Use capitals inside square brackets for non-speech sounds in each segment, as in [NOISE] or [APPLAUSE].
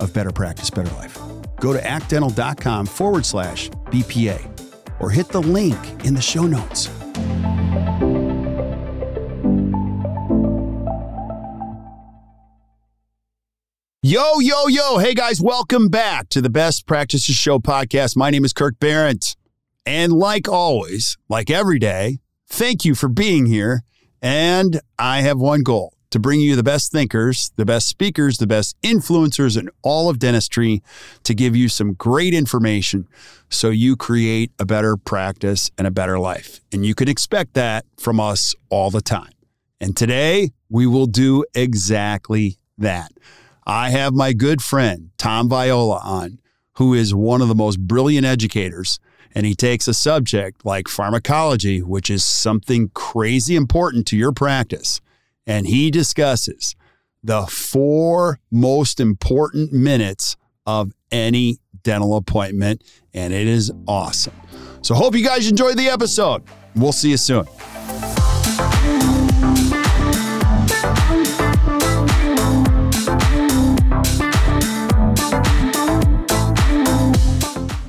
of Better Practice, Better Life. Go to actdental.com forward slash BPA or hit the link in the show notes. Yo, yo, yo. Hey, guys, welcome back to the Best Practices Show podcast. My name is Kirk Behrendt. And like always, like every day, thank you for being here. And I have one goal to bring you the best thinkers, the best speakers, the best influencers in all of dentistry to give you some great information so you create a better practice and a better life. And you can expect that from us all the time. And today we will do exactly that. I have my good friend, Tom Viola, on, who is one of the most brilliant educators. And he takes a subject like pharmacology, which is something crazy important to your practice and he discusses the four most important minutes of any dental appointment, and it is awesome. So, hope you guys enjoyed the episode. We'll see you soon.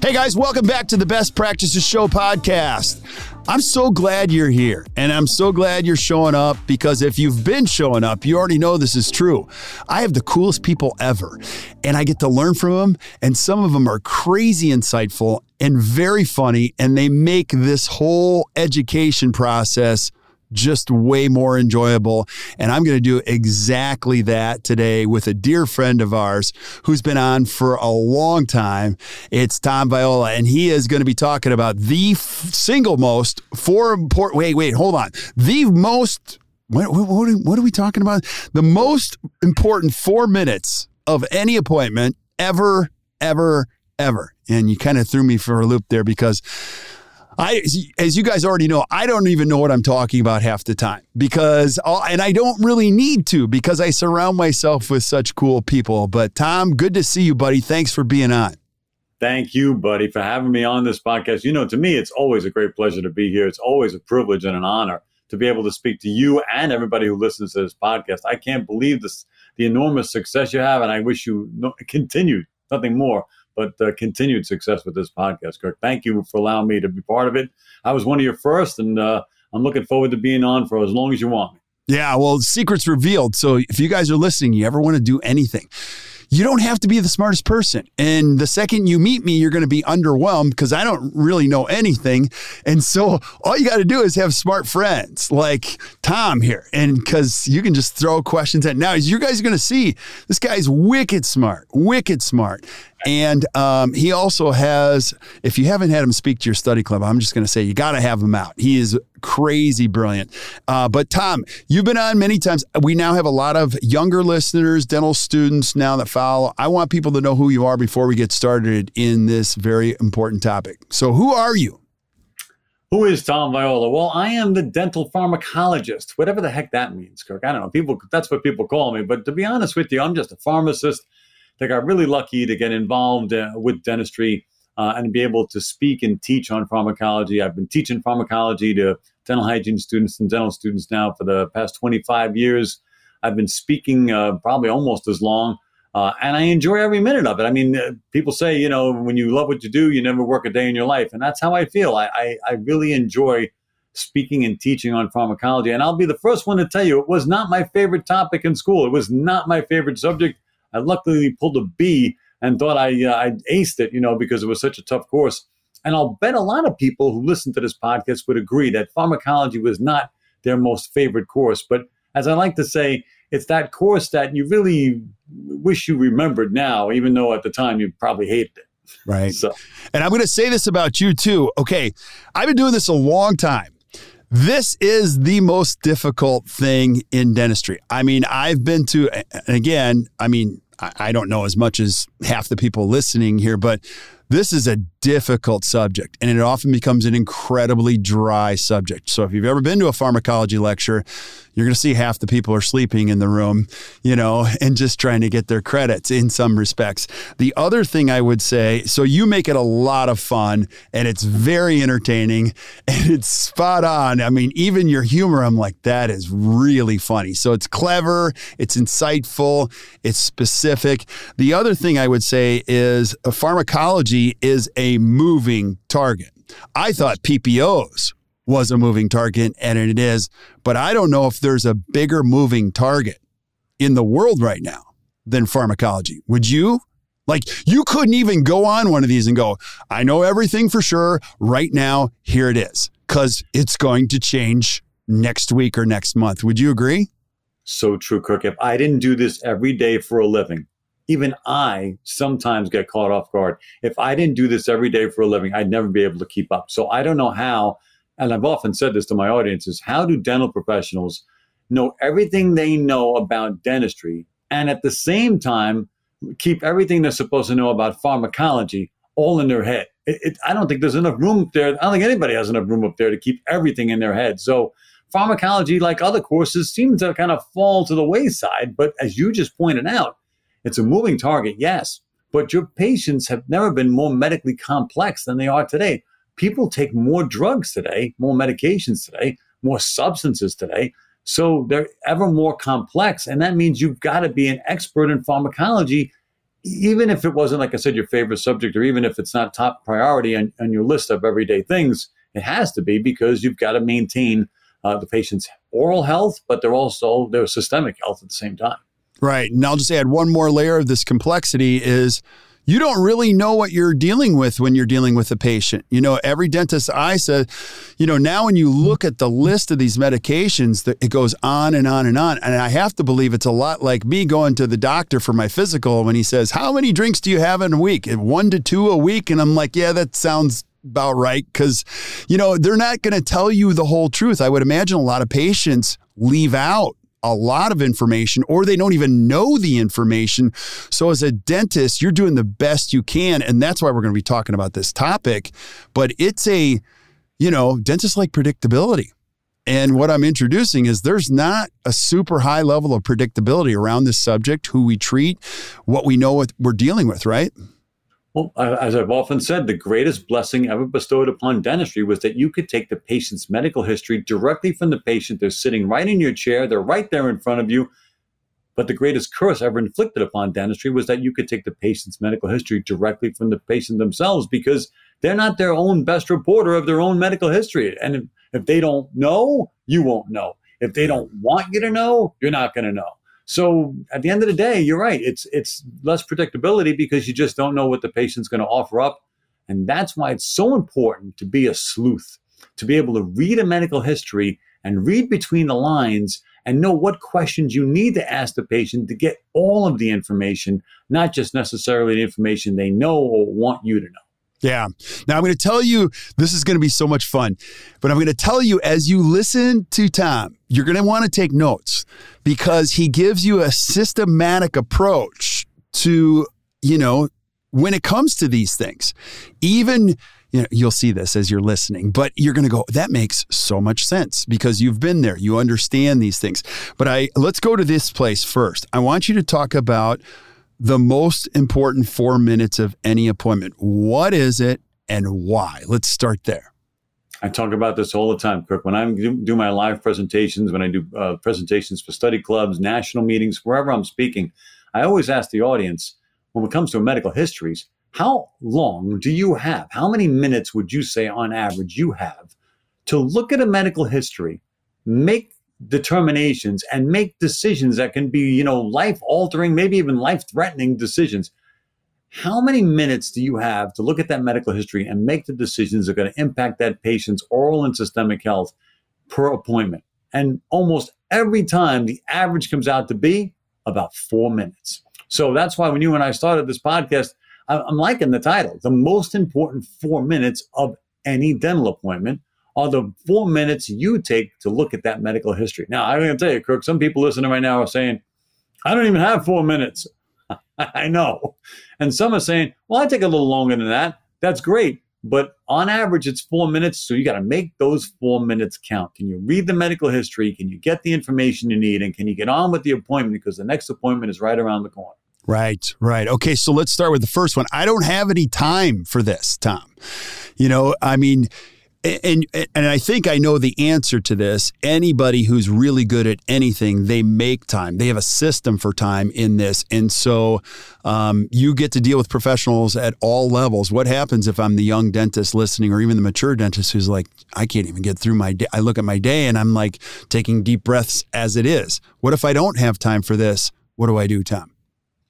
Hey guys, welcome back to the Best Practices Show podcast. I'm so glad you're here and I'm so glad you're showing up because if you've been showing up, you already know this is true. I have the coolest people ever and I get to learn from them, and some of them are crazy insightful and very funny, and they make this whole education process just way more enjoyable. And I'm going to do exactly that today with a dear friend of ours who's been on for a long time. It's Tom Viola, and he is going to be talking about the f- single most four important. Wait, wait, hold on. The most. What, what, what, are, what are we talking about? The most important four minutes of any appointment ever, ever, ever. And you kind of threw me for a loop there because I, as you guys already know, I don't even know what I'm talking about half the time because, and I don't really need to because I surround myself with such cool people. But Tom, good to see you, buddy. Thanks for being on. Thank you, buddy, for having me on this podcast. You know, to me, it's always a great pleasure to be here. It's always a privilege and an honor to be able to speak to you and everybody who listens to this podcast. I can't believe this, the enormous success you have, and I wish you no, continued, nothing more but uh, continued success with this podcast, Kirk. Thank you for allowing me to be part of it. I was one of your first, and uh, I'm looking forward to being on for as long as you want me. Yeah, well, secrets revealed. So if you guys are listening, you ever want to do anything, you don't have to be the smartest person. And the second you meet me, you're going to be underwhelmed because I don't really know anything. And so all you got to do is have smart friends like Tom here. And because you can just throw questions at now, you guys are going to see this guy's wicked smart, wicked smart. And um, he also has, if you haven't had him speak to your study club, I'm just going to say you got to have him out. He is crazy brilliant. Uh, but Tom, you've been on many times. We now have a lot of younger listeners, dental students now that follow. I want people to know who you are before we get started in this very important topic. So, who are you? Who is Tom Viola? Well, I am the dental pharmacologist, whatever the heck that means, Kirk. I don't know. People, that's what people call me. But to be honest with you, I'm just a pharmacist they got really lucky to get involved uh, with dentistry uh, and be able to speak and teach on pharmacology. I've been teaching pharmacology to dental hygiene students and dental students now for the past 25 years. I've been speaking uh, probably almost as long. Uh, and I enjoy every minute of it. I mean, uh, people say, you know, when you love what you do, you never work a day in your life. And that's how I feel. I, I, I really enjoy speaking and teaching on pharmacology. And I'll be the first one to tell you, it was not my favorite topic in school. It was not my favorite subject. I luckily pulled a B and thought I uh, I aced it, you know, because it was such a tough course. And I'll bet a lot of people who listen to this podcast would agree that pharmacology was not their most favorite course. But as I like to say, it's that course that you really wish you remembered now, even though at the time you probably hated it. Right. So. And I'm going to say this about you too. Okay. I've been doing this a long time. This is the most difficult thing in dentistry. I mean, I've been to, and again, I mean, I don't know as much as half the people listening here, but this is a difficult subject and it often becomes an incredibly dry subject. So if you've ever been to a pharmacology lecture, you're going to see half the people are sleeping in the room, you know, [LAUGHS] and just trying to get their credits in some respects. The other thing I would say, so you make it a lot of fun and it's very entertaining [LAUGHS] and it's spot on. I mean, even your humor, I'm like, that is really funny. So it's clever, it's insightful, it's specific. The other thing I would say is a is a moving target. I thought PPOs was a moving target, and it is. But I don't know if there's a bigger moving target in the world right now than pharmacology. Would you? Like, you couldn't even go on one of these and go, I know everything for sure. Right now, here it is, because it's going to change next week or next month. Would you agree? So true, Kirk. If I didn't do this every day for a living, even I sometimes get caught off guard. If I didn't do this every day for a living, I'd never be able to keep up. So I don't know how and I've often said this to my audiences how do dental professionals know everything they know about dentistry and at the same time keep everything they're supposed to know about pharmacology all in their head? It, it, I don't think there's enough room up there. I don't think anybody has enough room up there to keep everything in their head. So, pharmacology, like other courses, seems to kind of fall to the wayside. But as you just pointed out, it's a moving target, yes. But your patients have never been more medically complex than they are today people take more drugs today, more medications today, more substances today. So they're ever more complex. And that means you've got to be an expert in pharmacology, even if it wasn't, like I said, your favorite subject, or even if it's not top priority on, on your list of everyday things. It has to be because you've got to maintain uh, the patient's oral health, but they're also their systemic health at the same time. Right. And I'll just add one more layer of this complexity is you don't really know what you're dealing with when you're dealing with a patient. You know, every dentist I said, you know, now when you look at the list of these medications, it goes on and on and on. And I have to believe it's a lot like me going to the doctor for my physical when he says, How many drinks do you have in a week? One to two a week. And I'm like, Yeah, that sounds about right. Cause, you know, they're not going to tell you the whole truth. I would imagine a lot of patients leave out a lot of information or they don't even know the information. So, as a dentist, you're doing the best you can. And that's why we're going to be talking about this topic. But it's a, you know, dentists like predictability. And what I'm introducing is there's not a super high level of predictability around this subject, who we treat, what we know what we're dealing with, right? Well, as I've often said, the greatest blessing ever bestowed upon dentistry was that you could take the patient's medical history directly from the patient. They're sitting right in your chair, they're right there in front of you. But the greatest curse ever inflicted upon dentistry was that you could take the patient's medical history directly from the patient themselves because they're not their own best reporter of their own medical history. And if, if they don't know, you won't know. If they don't want you to know, you're not going to know. So at the end of the day, you're right. It's it's less predictability because you just don't know what the patient's going to offer up. And that's why it's so important to be a sleuth, to be able to read a medical history and read between the lines and know what questions you need to ask the patient to get all of the information, not just necessarily the information they know or want you to know. Yeah. Now I'm going to tell you this is going to be so much fun, but I'm going to tell you as you listen to Tom, you're going to want to take notes because he gives you a systematic approach to, you know, when it comes to these things. Even you know, you'll see this as you're listening, but you're going to go, that makes so much sense because you've been there. You understand these things. But I let's go to this place first. I want you to talk about the most important four minutes of any appointment. What is it and why? Let's start there. I talk about this all the time, Kirk. When I do my live presentations, when I do uh, presentations for study clubs, national meetings, wherever I'm speaking, I always ask the audience when it comes to medical histories, how long do you have? How many minutes would you say on average you have to look at a medical history, make determinations and make decisions that can be, you know, life altering, maybe even life threatening decisions. how many minutes do you have to look at that medical history and make the decisions that are going to impact that patient's oral and systemic health per appointment? And almost every time, the average comes out to be about four minutes. So that's why when you and I started this podcast, I'm liking the title. The most important four minutes of any dental appointment are the four minutes you take to look at that medical history. Now, I'm going to tell you, Kirk, some people listening right now are saying, I don't even have four minutes. [LAUGHS] I know. And some are saying, well, I take a little longer than that. That's great. But on average, it's four minutes. So you got to make those four minutes count. Can you read the medical history? Can you get the information you need? And can you get on with the appointment? Because the next appointment is right around the corner. Right, right. Okay, so let's start with the first one. I don't have any time for this, Tom. You know, I mean, and and I think I know the answer to this. Anybody who's really good at anything, they make time. They have a system for time in this, and so um, you get to deal with professionals at all levels. What happens if I'm the young dentist listening, or even the mature dentist who's like, I can't even get through my day. I look at my day and I'm like taking deep breaths as it is. What if I don't have time for this? What do I do, Tom?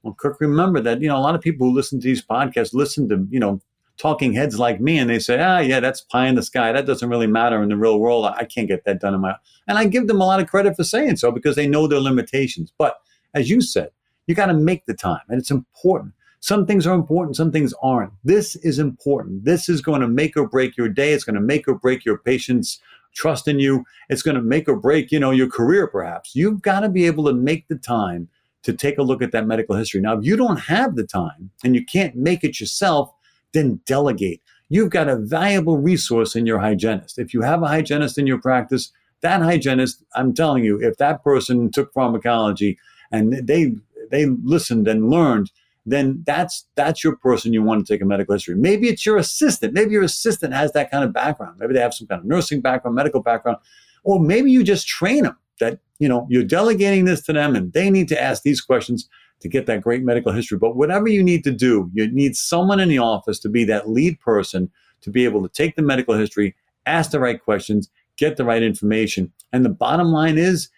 Well, Kirk, remember that, you know, a lot of people who listen to these podcasts listen to, you know, talking heads like me and they say, ah, yeah, that's pie in the sky. That doesn't really matter in the real world. I can't get that done in my, and I give them a lot of credit for saying so because they know their limitations. But as you said, you got to make the time and it's important. Some things are important, some things aren't. This is important. This is going to make or break your day. It's going to make or break your patient's trust in you. It's going to make or break, you know, your career perhaps. You've got to be able to make the time to take a look at that medical history. Now, if you don't have the time and you can't make it yourself, then delegate. You've got a valuable resource in your hygienist. If you have a hygienist in your practice, that hygienist, I'm telling you, if that person took pharmacology and they they listened and learned, then that's that's your person you want to take a medical history. Maybe it's your assistant. Maybe your assistant has that kind of background. Maybe they have some kind of nursing background, medical background, or maybe you just train them that you know you're delegating this to them and they need to ask these questions to get that great medical history. But whatever you need to do you need someone in the office to be that lead person to be able to take the medical history ask the right questions get the right information. And the bottom line is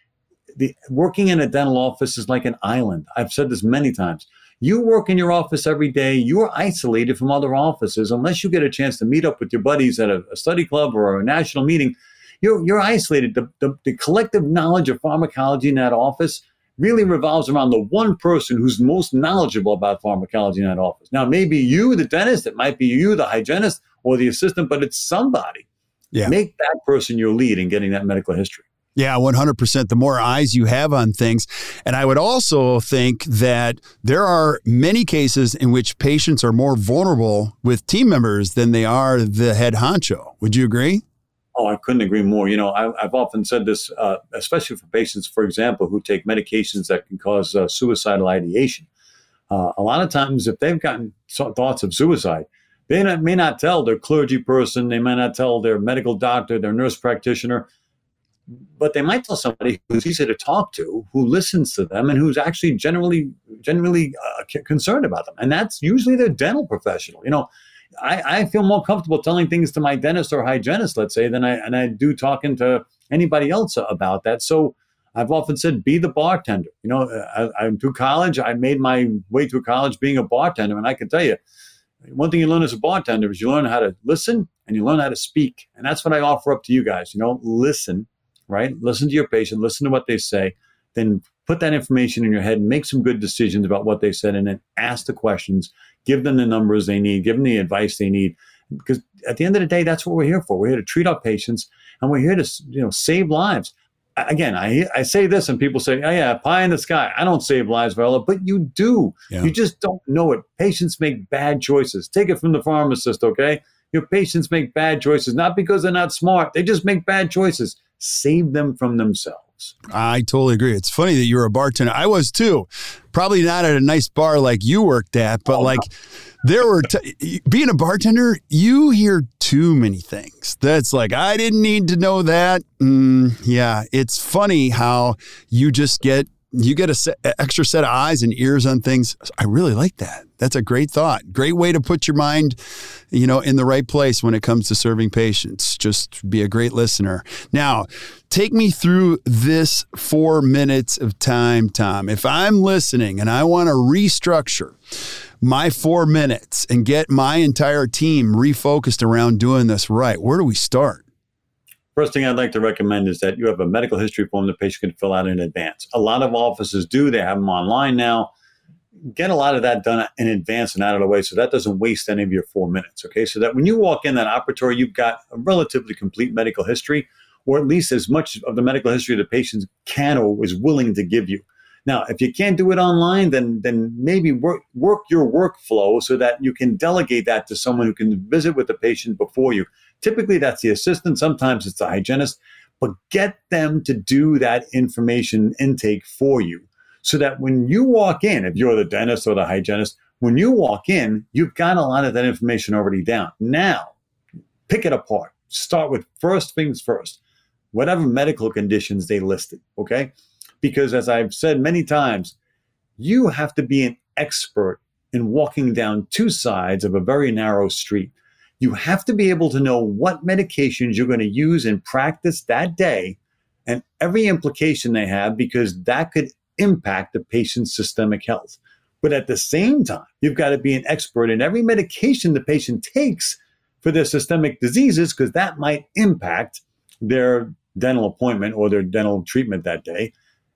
the working in a dental office is like an island. I've said this many times. You work in your office every day you're isolated from other offices. Unless you get a chance to meet up with your buddies at a, a study club or a national meeting you're, you're isolated. The, the, the collective knowledge of pharmacology in that office really revolves around the one person who's most knowledgeable about pharmacology in that office. Now, maybe you, the dentist, it might be you, the hygienist, or the assistant, but it's somebody. Yeah. Make that person your lead in getting that medical history. Yeah, 100%. The more eyes you have on things. And I would also think that there are many cases in which patients are more vulnerable with team members than they are the head honcho. Would you agree? Oh, I couldn't agree more. You know, I, have often said this, uh, especially for patients, for example, who take medications that can cause uh, suicidal ideation. Uh, a lot of times, if they've gotten thoughts of suicide, they not, may not tell their clergy person, they may not tell their medical doctor, their nurse practitioner, but they might tell somebody who's easy to talk to, who listens to them, and who's actually generally, generally uh, concerned about them. And that's usually their dental professional. You know, I, I feel more comfortable telling things to my dentist or hygienist, let's say, than I and I do talking to anybody else about that. So I've often said, be the bartender. You know, uh, I, am through college. I made my way through college being a bartender, and I can tell you, one thing you learn as a bartender is you learn how to listen and you learn how to speak, and that's what I offer up to you guys. You know, listen, right? Listen to your patient, listen to what they say, then put that information in your head and make some good decisions about what they said, and then ask the questions give them the numbers they need, give them the advice they need. Because at the end of the day, that's what we're here for. We're here to treat our patients and we're here to you know save lives. Again, I, I say this and people say, oh, yeah, pie in the sky. I don't save lives, Viola, but you do. Yeah. You just don't know it. Patients make bad choices. Take it from the pharmacist, okay? Your patients make bad choices, not because they're not smart. They just make bad choices. Save them from themselves. I totally agree. It's funny that you're a bartender. I was too. Probably not at a nice bar like you worked at, but oh, like there were t- being a bartender, you hear too many things. That's like I didn't need to know that. Mm, yeah, it's funny how you just get you get a set, extra set of eyes and ears on things. I really like that. That's a great thought. Great way to put your mind, you know, in the right place when it comes to serving patients. Just be a great listener. Now, take me through this four minutes of time, Tom. If I'm listening and I want to restructure my four minutes and get my entire team refocused around doing this right, where do we start? First thing I'd like to recommend is that you have a medical history form the patient can fill out in advance. A lot of offices do, they have them online now. Get a lot of that done in advance and out of the way so that doesn't waste any of your four minutes. Okay. So that when you walk in that operatory, you've got a relatively complete medical history, or at least as much of the medical history the patient can or is willing to give you. Now, if you can't do it online, then then maybe work work your workflow so that you can delegate that to someone who can visit with the patient before you. Typically, that's the assistant. Sometimes it's the hygienist, but get them to do that information intake for you, so that when you walk in, if you're the dentist or the hygienist, when you walk in, you've got a lot of that information already down. Now, pick it apart. Start with first things first. Whatever medical conditions they listed. Okay because, as I've said many times, you have to be an expert in walking down two sides of a very narrow street. You have to be able to know what medications you're going to use in practice that day and every implication they have because that could impact the patient's systemic health. But at the same time, you've got to be an expert in every medication the patient takes for their systemic diseases because that might impact their dental appointment or their dental treatment that day.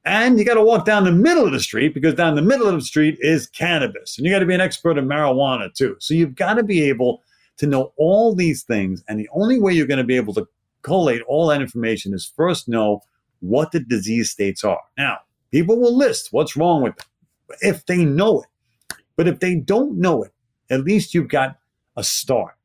And you got to walk down the middle of the street because down the middle of the street is cannabis. And you got to be an expert in marijuana too. So you've got to be able to know all these things. And the only way you're going to be able to collate all that information is first know what the disease states are. Now, people will list what's wrong with them if they know it. But if they don't know it, at least you've got a start.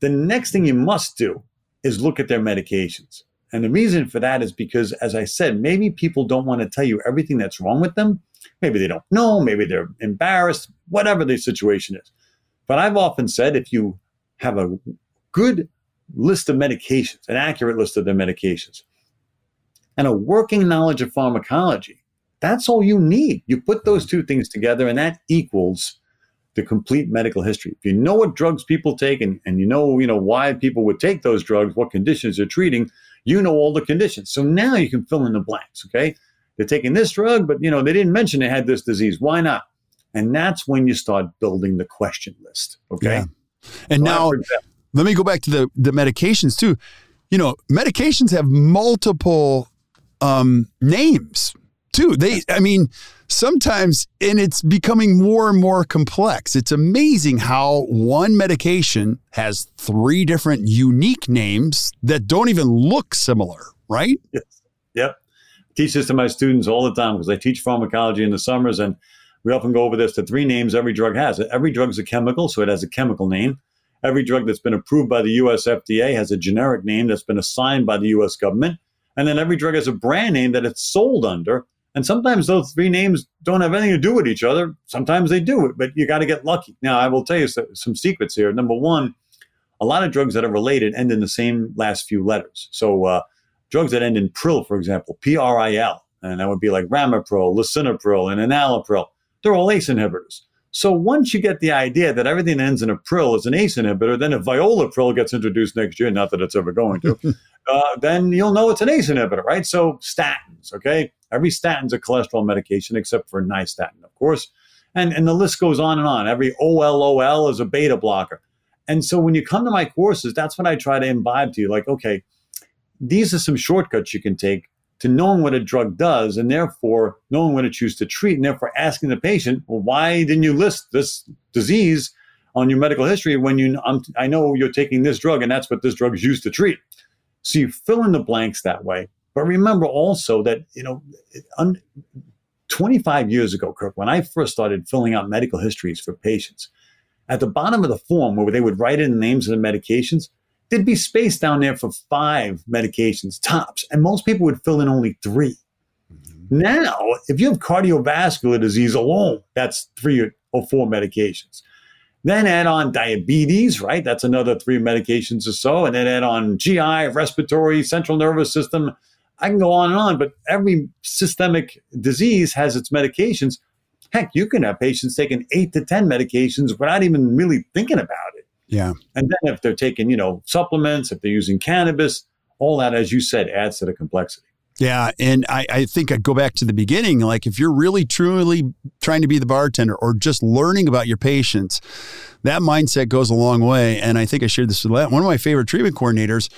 The next thing you must do is look at their medications. And the reason for that is because, as I said, maybe people don't want to tell you everything that's wrong with them. Maybe they don't know, maybe they're embarrassed, whatever the situation is. But I've often said if you have a good list of medications, an accurate list of their medications, and a working knowledge of pharmacology, that's all you need. You put those mm-hmm. two things together, and that equals the complete medical history. If you know what drugs people take and, and you know, you know why people would take those drugs, what conditions they're treating, you know all the conditions. So now you can fill in the blanks, okay? They're taking this drug, but you know, they didn't mention they had this disease. Why not? And that's when you start building the question list. Okay. Yeah. And so now let me go back to the the medications too. You know, medications have multiple um, names too. They, I mean, sometimes, and it's becoming more and more complex. It's amazing how one medication has three different unique names that don't even look similar, right? Yes. Yep. I teach this to my students all the time because I teach pharmacology in the summers, and we often go over this the three names every drug has. Every drug is a chemical, so it has a chemical name. Every drug that's been approved by the US FDA has a generic name that's been assigned by the US government. And then every drug has a brand name that it's sold under and sometimes those three names don't have anything to do with each other. Sometimes they do, but you got to get lucky. Now, I will tell you some secrets here. Number one, a lot of drugs that are related end in the same last few letters. So, uh, drugs that end in pril, for example, P R I L, and that would be like ramipril, lisinopril, and enalapril. They're all ACE inhibitors. So once you get the idea that everything ends in a pril is an ACE inhibitor, then if violapril gets introduced next year, not that it's ever going to, [LAUGHS] uh, then you'll know it's an ACE inhibitor, right? So statins, okay? Every statin's a cholesterol medication except for nystatin, of course. And, and the list goes on and on. Every OLOL is a beta blocker. And so when you come to my courses, that's what I try to imbibe to you. Like, okay, these are some shortcuts you can take to knowing what a drug does and therefore knowing what to choose to treat and therefore asking the patient, well, why didn't you list this disease on your medical history when you, I'm, I know you're taking this drug and that's what this drug is used to treat. So you fill in the blanks that way. But remember also that, you know, 25 years ago, Kirk, when I first started filling out medical histories for patients, at the bottom of the form where they would write in the names of the medications, there'd be space down there for five medications tops, and most people would fill in only 3 mm-hmm. Now, if you have cardiovascular disease alone, that's three or four medications. Then add on diabetes, right? That's another three medications or so. And then add on GI, respiratory, central nervous system. I can go on and on, but every systemic disease has its medications. Heck, you can have patients taking eight to 10 medications without even really thinking about it. Yeah. And then if they're taking, you know, supplements, if they're using cannabis, all that, as you said, adds to the complexity. Yeah. And I, I think I'd go back to the beginning. Like, if you're really truly trying to be the bartender or just learning about your patients, that mindset goes a long way. And I think I shared this with one of my favorite treatment coordinators.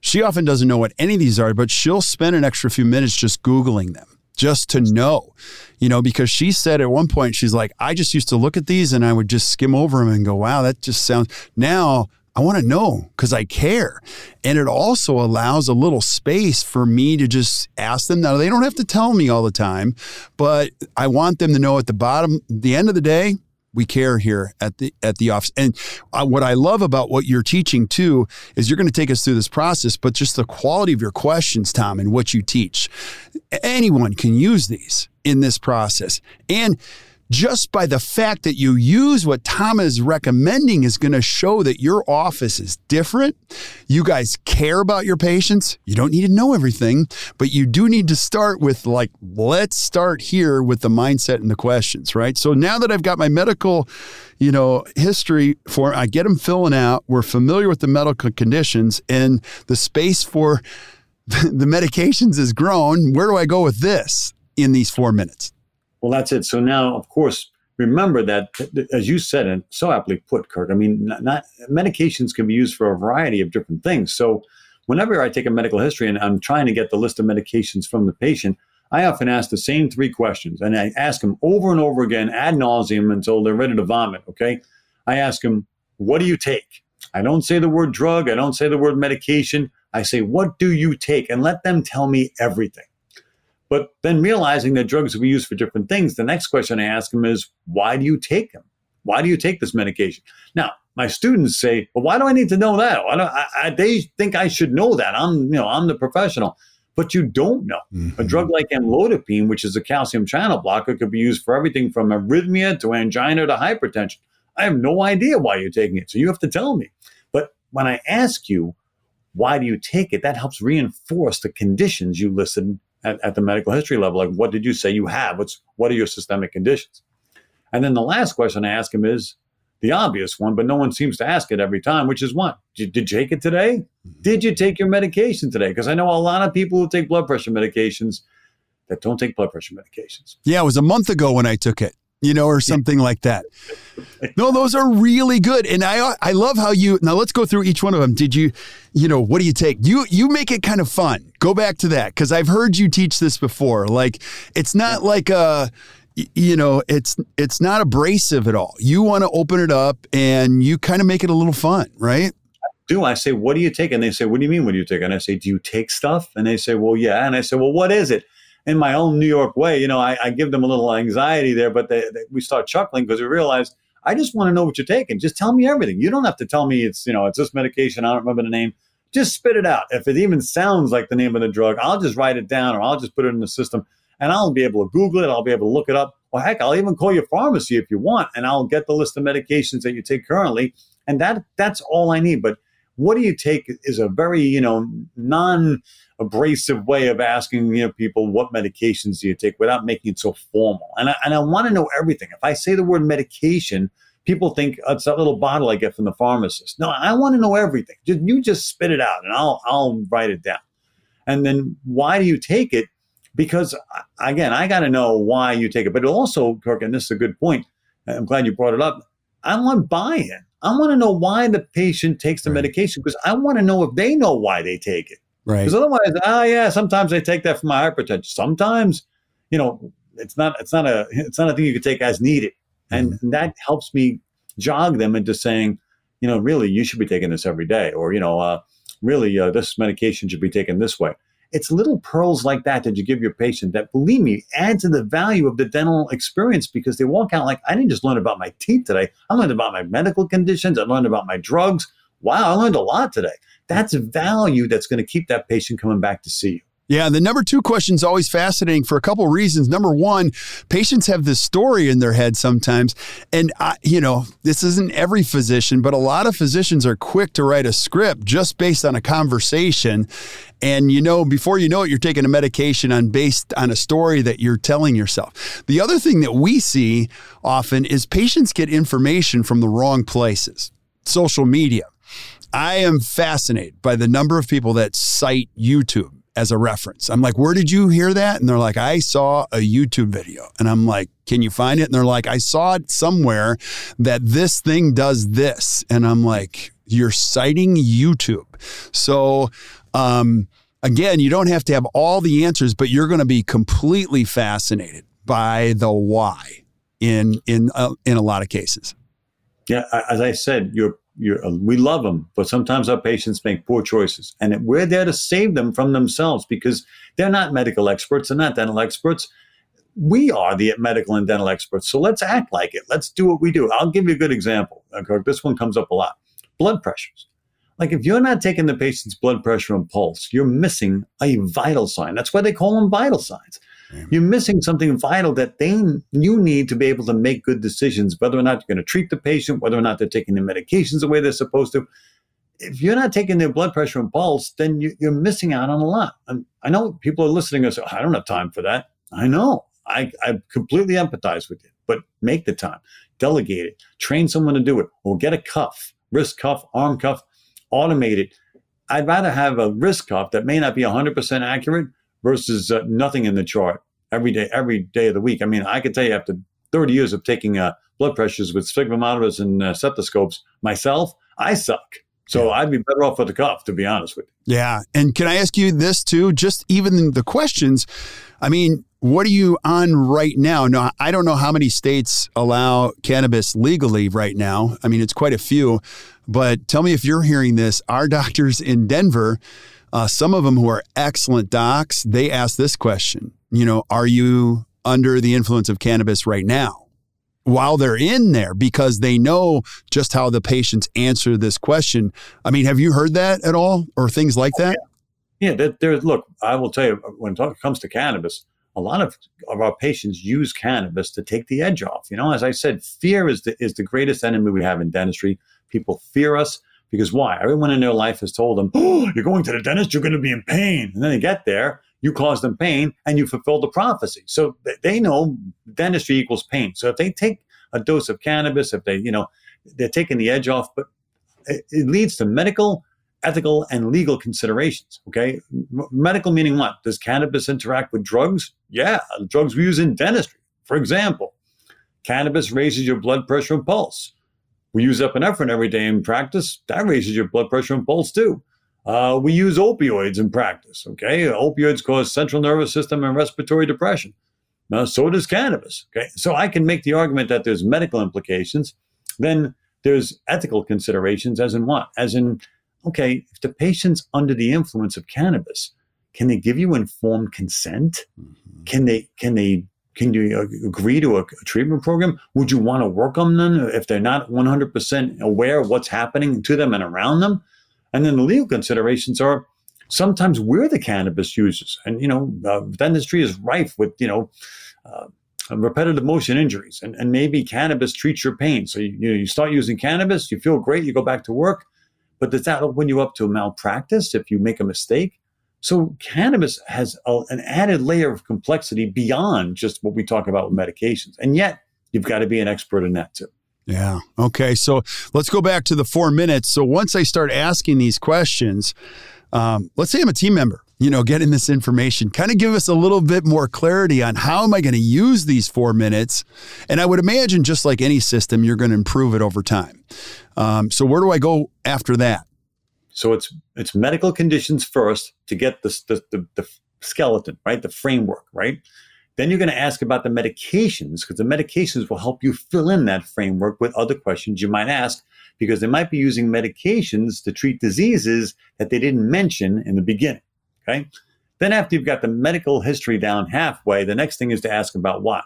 She often doesn't know what any of these are, but she'll spend an extra few minutes just Googling them just to know, you know, because she said at one point, she's like, I just used to look at these and I would just skim over them and go, wow, that just sounds. Now I want to know because I care. And it also allows a little space for me to just ask them. Now, they don't have to tell me all the time, but I want them to know at the bottom, the end of the day, we care here at the at the office. And uh, what I love about what you're teaching too is you're going to take us through this process, but just the quality of your questions, Tom, and what you teach. Anyone can use these in this process. And just by the fact that you use what Tom is recommending is going to show that your office is different. You guys care about your patients. You don't need to know everything, but you do need to start with like, let's start here with the mindset and the questions, right? So now that I've got my medical, you know, history for, I get them filling out. We're familiar with the medical conditions and the space for [LAUGHS] the medications has grown. Where do I go with this in these four minutes? Well, that's it. So now, of course, remember that, as you said, and so aptly put, Kirk. I mean, not, not, medications can be used for a variety of different things. So, whenever I take a medical history and I'm trying to get the list of medications from the patient, I often ask the same three questions, and I ask them over and over again, ad nauseum, until they're ready to vomit. Okay, I ask them, "What do you take?" I don't say the word drug. I don't say the word medication. I say, "What do you take?" and let them tell me everything. But then realizing that drugs be used for different things, the next question I ask them is, why do you take them? Why do you take this medication? Now, my students say, well, why do I need to know that? I I, they think I should know that. I'm, you know, I'm the professional. But you don't know. Mm-hmm. A drug like amlodipine, which is a calcium channel blocker, could be used for everything from arrhythmia to angina to hypertension. I have no idea why you're taking it. So you have to tell me. But when I ask you, why do you take it? That helps reinforce the conditions you listed at, at the medical history level. Like, what did you say you have? What's what are your systemic conditions? And then the last question I ask him is the obvious one, but no one seems to ask it every time, which is what? Did, did you take it today? Mm-hmm. Did you take your medication today? Because I know a lot of people who take blood pressure medications that don't take blood pressure medications. Yeah, it was a month ago when I took it you know, or something like that. [LAUGHS] No, those are really good, and I I love how you. Now let's go through each one of them. Did you, you know, what do you take? You you make it kind of fun. Go back to that because I've heard you teach this before. Like it's not like a you know it's it's not abrasive at all you want to open it up and you kind of make it a little fun right do I say what do you take and they say what do you mean what do you take and I say do you take stuff and they say well yeah and I say well what is it in my own New York way, you know, I, I give them a little anxiety there, but they, they, we start chuckling because we realize I just want to know what you're taking. Just tell me everything. You don't have to tell me it's, you know, it's this medication. I don't remember the name. Just spit it out. If it even sounds like the name of the drug, I'll just write it down or I'll just put it in the system and I'll be able to Google it. I'll be able to look it up. Well, heck, I'll even call your pharmacy if you want and I'll get the list of medications that you take currently. And that that's all I need. But what do you take is a very, you know, non abrasive way of asking you know people what medications do you take without making it so formal. And I, and I want to know everything. If I say the word medication, people think oh, it's that little bottle I get from the pharmacist. No, I want to know everything. Just, you just spit it out, and I'll I'll write it down. And then why do you take it? Because again, I got to know why you take it. But also, Kirk, and this is a good point. I'm glad you brought it up. I want buy-in. I want to know why the patient takes the right. medication because I want to know if they know why they take it. Right. Because otherwise, oh yeah, sometimes I take that for my hypertension. Sometimes, you know, it's not it's not a it's not a thing you can take as needed, and mm-hmm. that helps me jog them into saying, you know, really, you should be taking this every day, or you know, uh, really, uh, this medication should be taken this way. It's little pearls like that that you give your patient that, believe me, add to the value of the dental experience because they walk out like, I didn't just learn about my teeth today. I learned about my medical conditions. I learned about my drugs. Wow, I learned a lot today that's value that's going to keep that patient coming back to see you. Yeah, the number two question is always fascinating for a couple of reasons. Number one, patients have this story in their head sometimes. And, I, you know, this isn't every physician, but a lot of physicians are quick to write a script just based on a conversation. And, you know, before you know it, you're taking a medication on based on a story that you're telling yourself. The other thing that we see often is patients get information from the wrong places social media I am fascinated by the number of people that cite YouTube as a reference. I'm like, where did you hear that? And they're like, I saw a YouTube video. And I'm like, can you find it? And they're like, I saw it somewhere that this thing does this. And I'm like, you're citing YouTube. So, um, again, you don't have to have all the answers, but you're going to be completely fascinated by the why in in uh, in a lot of cases. Yeah, as I said, you're you're, uh, we love them, but sometimes our patients make poor choices, and we're there to save them from themselves because they're not medical experts, they're not dental experts. We are the medical and dental experts, so let's act like it. Let's do what we do. I'll give you a good example. This one comes up a lot: blood pressures. Like if you're not taking the patient's blood pressure and pulse, you're missing a vital sign. That's why they call them vital signs. You're missing something vital that they you need to be able to make good decisions, whether or not you're going to treat the patient, whether or not they're taking the medications the way they're supposed to. If you're not taking their blood pressure and pulse, then you, are missing out on a lot. And I know people are listening and say, I don't have time for that. I know. I, I completely empathize with you, but make the time, delegate it, train someone to do it, or get a cuff, wrist cuff, arm cuff, automate it. I'd rather have a wrist cuff that may not be 100% accurate, versus uh, nothing in the chart every day, every day of the week. I mean, I could tell you after 30 years of taking uh, blood pressures with sphygmometers and uh, stethoscopes myself, I suck. So yeah. I'd be better off with the cuff, to be honest with you. Yeah. And can I ask you this too? Just even the questions. I mean, what are you on right now? No, I don't know how many states allow cannabis legally right now. I mean, it's quite a few. But tell me if you're hearing this. Our doctors in Denver, uh, some of them who are excellent docs, they ask this question, you know, are you under the influence of cannabis right now? While they're in there, because they know just how the patients answer this question. I mean, have you heard that at all or things like that? Yeah, there, there, look, I will tell you, when it comes to cannabis, a lot of, of our patients use cannabis to take the edge off. You know, as I said, fear is the, is the greatest enemy we have in dentistry. People fear us. Because why? Everyone in their life has told them, oh, you're going to the dentist, you're going to be in pain. And then they get there, you cause them pain, and you fulfill the prophecy. So they know dentistry equals pain. So if they take a dose of cannabis, if they, you know, they're taking the edge off, but it, it leads to medical, ethical, and legal considerations. Okay. Medical meaning what? Does cannabis interact with drugs? Yeah, drugs we use in dentistry. For example, cannabis raises your blood pressure and pulse we use epinephrine every day in practice. That raises your blood pressure and pulse too. Uh, we use opioids in practice. Okay, opioids cause central nervous system and respiratory depression. Now, so does cannabis. Okay, so I can make the argument that there's medical implications. Then there's ethical considerations, as in what? As in, okay, if the patient's under the influence of cannabis, can they give you informed consent? Mm-hmm. Can they can they can you uh, agree to a, treatment program? Would you want to work on them if they're not 100% aware of what's happening to them and around them? And then the legal considerations are sometimes we're the cannabis users. And, you know, uh, dentistry is rife with, you know, uh, repetitive motion injuries. And, and maybe cannabis treats your pain. So you, you, know, you start using cannabis, you feel great, you go back to work. But does that open you up to malpractice if you make a mistake? So cannabis has a, an added layer of complexity beyond just what we talk about with medications. And yet you've got to be an expert in that too. Yeah. Okay. So let's go back to the four minutes. So once I start asking these questions, um, let's say I'm a team member, you know, getting this information, kind of give us a little bit more clarity on how am I going to use these four minutes. And I would imagine, just like any system, you're going to improve it over time. Um, so where do I go after that? So it's it's medical conditions first to get the, the, the, the skeleton, right? The framework, right? Then you're going to ask about the medications because the medications will help you fill in that framework with other questions you might ask because they might be using medications to treat diseases that they didn't mention in the beginning. Okay. Then after you've got the medical history down halfway, the next thing is to ask about what?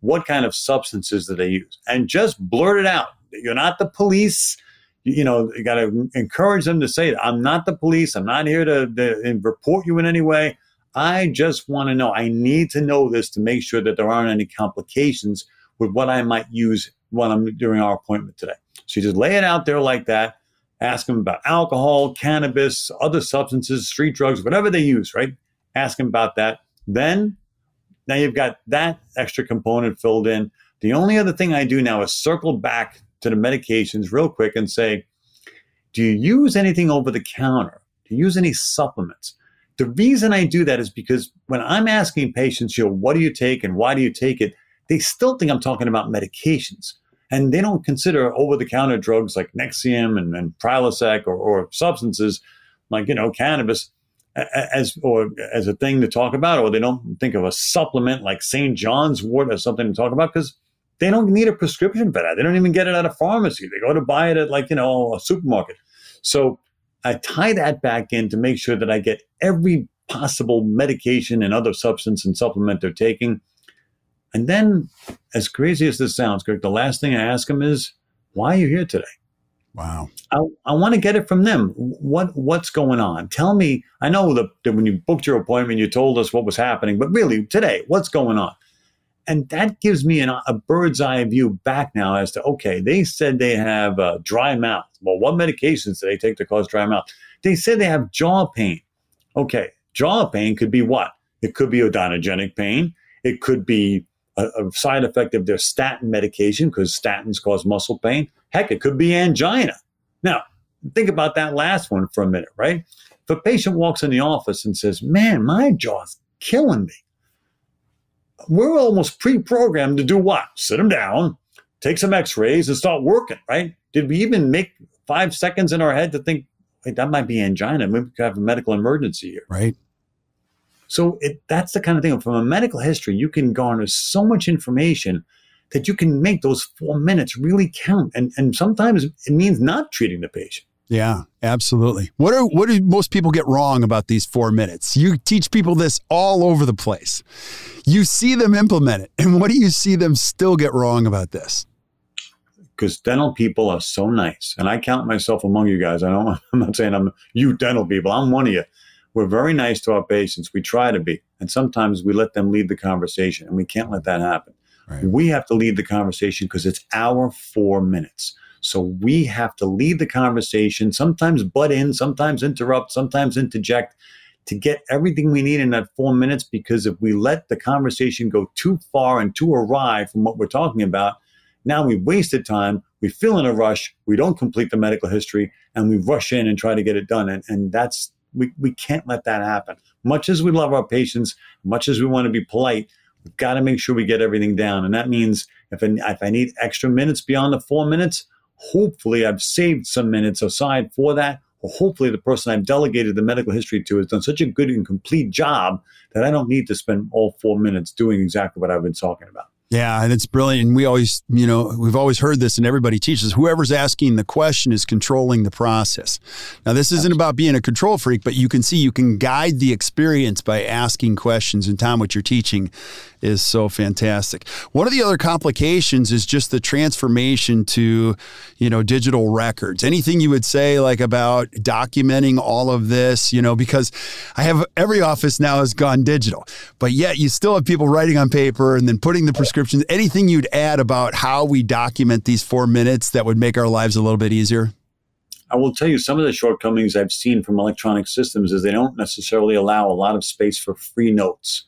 What kind of substances do they use? And just blurt it out. You're not the police you know, you got to encourage them to say, I'm not the police. I'm not here to, to report you in any way. I just want to know. I need to know this to make sure that there aren't any complications with what I might use when I'm doing our appointment today. So you just lay it out there like that. Ask them about alcohol, cannabis, other substances, street drugs, whatever they use, right? Ask them about that. Then, now you've got that extra component filled in. The only other thing I do now is circle back to the medications real quick and say, do you use anything over the counter? Do you use any supplements? the reason I do that is because when I'm asking patients, you know, what do you take and why do you take it? They still think I'm talking about medications. And they don't consider over the counter drugs like Nexium and, and Prilosec or, or substances like, you know, cannabis as or as a thing to talk about, or they don't think of a supplement like St. John's wort as something to talk about because they don't need a prescription for that. They don't even get it at a pharmacy. They go to buy it at like, you know, a supermarket. So I tie that back in to make sure that I get every possible medication and other substance and supplement they're taking. And then, as crazy as this sounds, Greg, the last thing I ask them is, why are you here today? Wow. I, I want to get it from them. What what's going on? Tell me. I know that, that when you booked your appointment, you told us what was happening, but really today, what's going on? And that gives me an, a bird's eye view back now as to okay, they said they have uh, dry mouth. Well, what medications do they take to cause dry mouth? They said they have jaw pain. Okay, jaw pain could be what? It could be odontogenic pain. It could be a, a side effect of their statin medication because statins cause muscle pain. Heck, it could be angina. Now, think about that last one for a minute, right? If a patient walks in the office and says, Man, my jaw's killing me, we're almost pre programmed to do what? Sit them down, take some x rays, and start working, right? Did we even make five seconds in our head to think, Wait, that might be angina? Maybe we could have a medical emergency here. Right. So it, that's the kind of thing from a medical history, you can garner so much information that you can make those four minutes really count. And, and sometimes it means not treating the patient. Yeah, absolutely. What are what do most people get wrong about these four minutes? You teach people this all over the place. You see them implement it, and what do you see them still get wrong about this? Because dental people are so nice, and I count myself among you guys. I don't. [LAUGHS] I'm not saying I'm you dental people. I'm one of you. We're very nice to our patients. We try to be, and sometimes we let them lead the conversation, and we can't let that happen. Right. We have to lead the conversation because it's our four minutes. So we have to lead the conversation, sometimes butt in, sometimes interrupt, sometimes interject to get everything we need in that four minutes. Because if we let the conversation go too far and too awry from what we're talking about, now we've wasted time. We feel in a rush. We don't complete the medical history and we rush in and try to get it done. And, and that's, we, we can't let that happen. Much as we love our patients, much as we want to be polite, We've got to make sure we get everything down. And that means if I, if I need extra minutes beyond the four minutes, hopefully I've saved some minutes aside for that. Or hopefully the person I've delegated the medical history to has done such a good and complete job that I don't need to spend all four minutes doing exactly what I've been talking about. Yeah, and it's brilliant. And we always, you know, we've always heard this, and everybody teaches whoever's asking the question is controlling the process. Now, this isn't about being a control freak, but you can see you can guide the experience by asking questions. And Tom, what you're teaching is so fantastic. One of the other complications is just the transformation to, you know, digital records. Anything you would say like about documenting all of this, you know, because I have every office now has gone digital, but yet you still have people writing on paper and then putting the prescriptions. Anything you'd add about how we document these four minutes that would make our lives a little bit easier? I will tell you some of the shortcomings I've seen from electronic systems is they don't necessarily allow a lot of space for free notes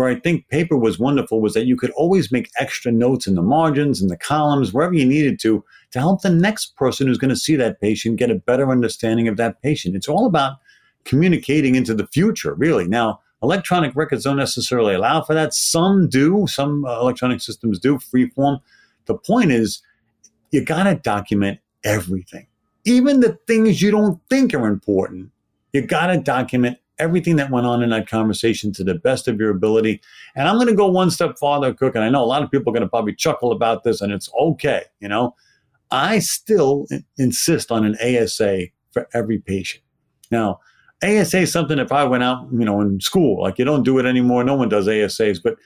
where I think paper was wonderful was that you could always make extra notes in the margins and the columns, wherever you needed to, to help the next person who's going to see that patient get a better understanding of that patient. It's all about communicating into the future, really. Now, electronic records don't necessarily allow for that. Some do, some uh, electronic systems do, freeform. The point is, you got to document everything, even the things you don't think are important. You got to document everything that went on in that conversation to the best of your ability. And I'm going to go one step farther, Kirk. And I know a lot of people are going to probably chuckle about this, and it's okay. You know, I still insist on an ASA for every patient. Now, ASA is something if I went out, you know, in school, like you don't do it anymore. No one does ASAs, but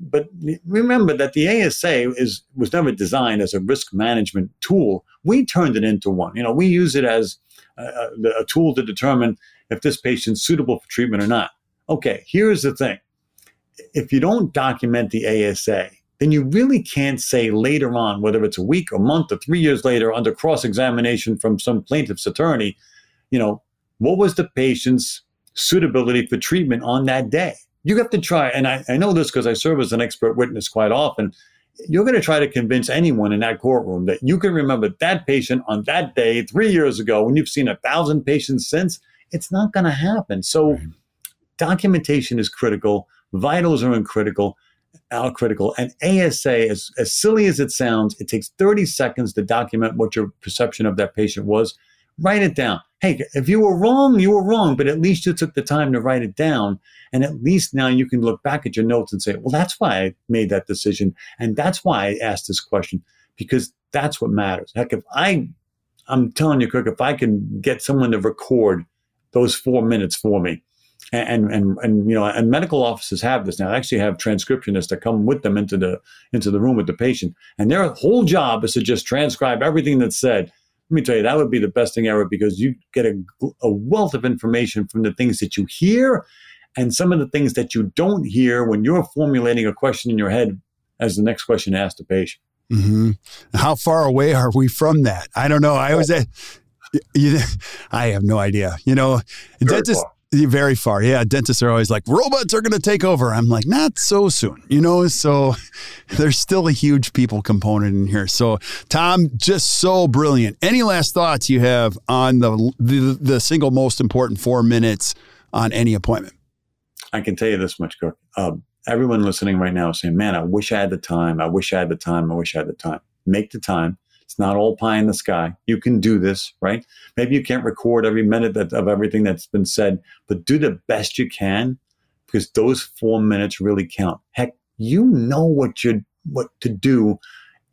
but remember that the ASA is was never designed as a risk management tool. We turned it into one. You know, we use it as a, a tool to determine if this patient's suitable for treatment or not. Okay, here's the thing. If you don't document the ASA, then you really can't say later on, whether it's a week, a month, or three years later, under cross examination from some plaintiff's attorney, you know, what was the patient's suitability for treatment on that day? You have to try, and I, I know this because I serve as an expert witness quite often. You're going to try to convince anyone in that courtroom that you can remember that patient on that day three years ago when you've seen a thousand patients since it's not going to happen. So, right. documentation is critical, vitals are critical, are critical, and ASA, as, as silly as it sounds, it takes 30 seconds to document what your perception of that patient was. Write it down. Hey, if you were wrong, you were wrong, but at least you took the time to write it down. And at least now you can look back at your notes and say, well, that's why I made that decision. And that's why I asked this question, because that's what matters. Heck, if I, I'm telling you, Kirk, if I can get someone to record those four minutes for me, and and and you know and medical offices have this now. They actually have transcriptionists that come with them into the into the room with the patient. And their whole job is to just transcribe everything that's said. Let me tell you that would be the best thing ever because you get a, a wealth of information from the things that you hear and some of the things that you don't hear when you're formulating a question in your head as the next question asked the patient. Mm-hmm. how far away are we from that? I don't know. I at you, [LAUGHS] I have no idea. You know, dentists very far. Yeah. Dentists are always like, robots are going to take over. I'm like, not so soon, you know? So [LAUGHS] there's still a huge people component in here. So, Tom, just so brilliant. Any last thoughts you have on the, the, the single most important four minutes on any appointment? I can tell you this much, Kirk. Um, everyone listening right now is saying, man, I wish I had the time. I wish I had the time. I wish I had the time. Make the time. It's not all pie in the sky. You can do this, right? Maybe you can't record every minute that, of everything that's been said, but do the best you can because those four minutes really count. Heck, you know what you what to do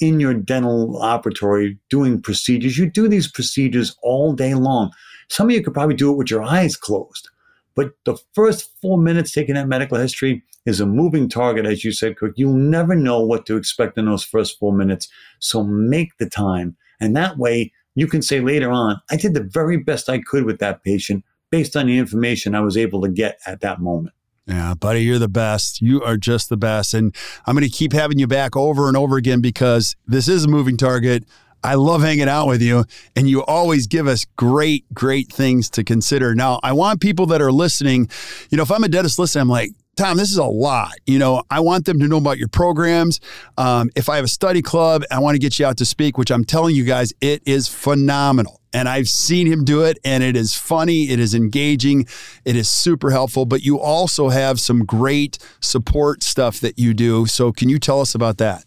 in your dental operatory doing procedures. You do these procedures all day long. Some of you could probably do it with your eyes closed. But the first four minutes taking that medical history is a moving target, as you said, Kirk. You'll never know what to expect in those first four minutes. So make the time. And that way you can say later on, I did the very best I could with that patient based on the information I was able to get at that moment. Yeah, buddy, you're the best. You are just the best. And I'm going to keep having you back over and over again because this is a moving target. I love hanging out with you, and you always give us great, great things to consider. Now, I want people that are listening, you know, if I'm a dentist listening, I'm like, Tom, this is a lot. You know, I want them to know about your programs. Um, if I have a study club, I want to get you out to speak, which I'm telling you guys, it is phenomenal. And I've seen him do it, and it is funny, it is engaging, it is super helpful. But you also have some great support stuff that you do. So, can you tell us about that?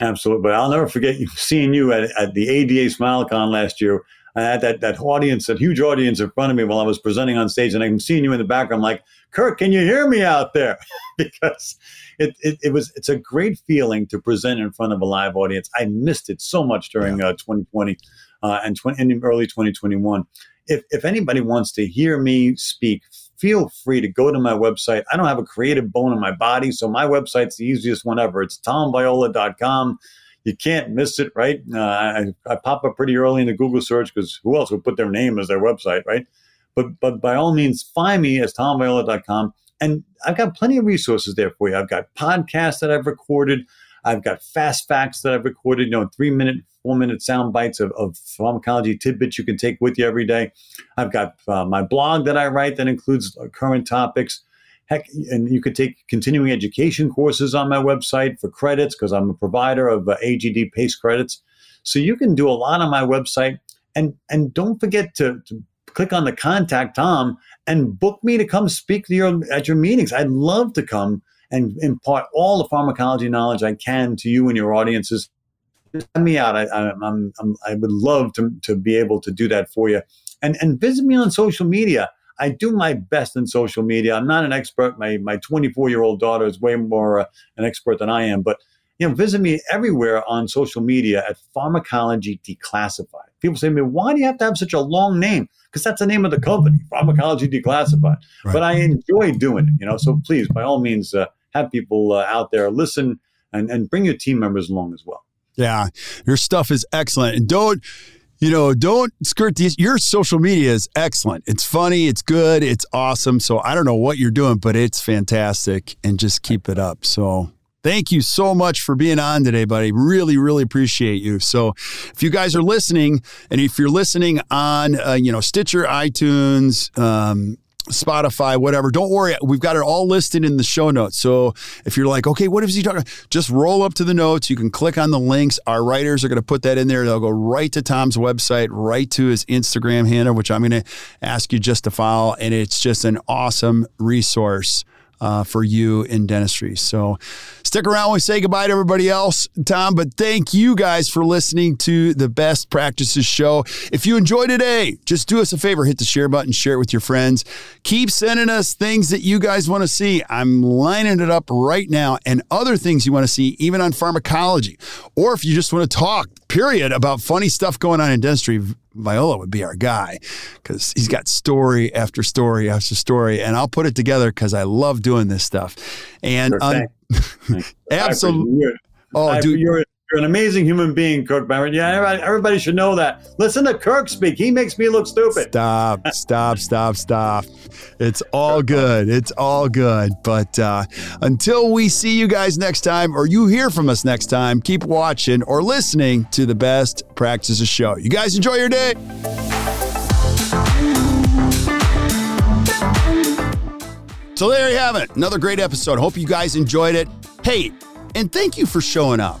Absolutely. But I'll never forget [LAUGHS] seeing you at, at the ADA SmileCon last year. I had that, that audience, that huge audience in front of me while I was presenting on stage, and I'm seeing you in the background. like, Kirk, can you hear me out there? [LAUGHS] because it, it, it, was it's a great feeling to present in front of a live audience. I missed it so much during yeah. uh, 2020 uh, and, 20, and early 2021. If, if anybody wants to hear me speak, feel free to go to my website. I don't have a creative bone in my body, so my website's the easiest one ever. It's tomviola.com. You can't miss it, right? Uh, I, I, pop up pretty early in the Google search because who else would put their name as their website, right? But but by all means, find me as tomviola.com. And I've got plenty of resources there for you. I've got podcasts that I've recorded. I've got fast facts that I've recorded, you know, three minute, four minute sound bites of, of pharmacology tidbits you can take with you every day. I've got uh, my blog that I write that includes uh, current topics. Heck, and you could take continuing education courses on my website for credits because I'm a provider of uh, AGD PACE credits. So you can do a lot on my website. And, and don't forget to, to click on the contact Tom and book me to come speak to your, at your meetings. I'd love to come and impart all the pharmacology knowledge I can to you and your audiences. Send me out. I, I'm, I'm, i would love to, to be able to do that for you. And, and visit me on social media. I do my best in social media. I'm not an expert. My my 24 year old daughter is way more uh, an expert than I am. But you know, visit me everywhere on social media at Pharmacology Declassified. People say to me, "Why do you have to have such a long name?" Because that's the name of the company, Pharmacology Declassified. Right. But I enjoy doing it. You know, so please, by all means, uh, have people uh, out there listen and, and bring your team members along as well. Yeah, your stuff is excellent. And don't, you know, don't skirt these. Your social media is excellent. It's funny, it's good, it's awesome. So I don't know what you're doing, but it's fantastic and just keep it up. So Thank you so much for being on today, buddy. Really, really appreciate you. So, if you guys are listening, and if you're listening on, uh, you know, Stitcher, iTunes, um, Spotify, whatever. Don't worry. We've got it all listed in the show notes. So if you're like, okay, what is he talking? Just roll up to the notes. You can click on the links. Our writers are going to put that in there. They'll go right to Tom's website, right to his Instagram handle, which I'm going to ask you just to follow. And it's just an awesome resource uh, for you in dentistry. So stick around we say goodbye to everybody else, Tom. But thank you guys for listening to the Best Practices Show. If you enjoyed today, just do us a favor hit the share button, share it with your friends. Keep sending us things that you guys want to see. I'm lining it up right now and other things you want to see, even on pharmacology. Or if you just want to talk, period, about funny stuff going on in dentistry, Viola would be our guy because he's got story after story after story, and I'll put it together because I love doing this stuff. And Sure um, [LAUGHS] absolutely, oh, dude, you're, you're an amazing human being, Kirk Behrendt. Yeah, everybody, everybody should know that. Listen to Kirk speak. He makes me look stupid. Stop, stop, stop, stop. It's all good. It's all good. But uh, until we see you guys next time or you hear from us next time, keep watching or listening to the Best Practices Show. You guys enjoy your day. So there you have it. Another great episode. Hope you guys enjoyed it. Hey, and thank you for showing up.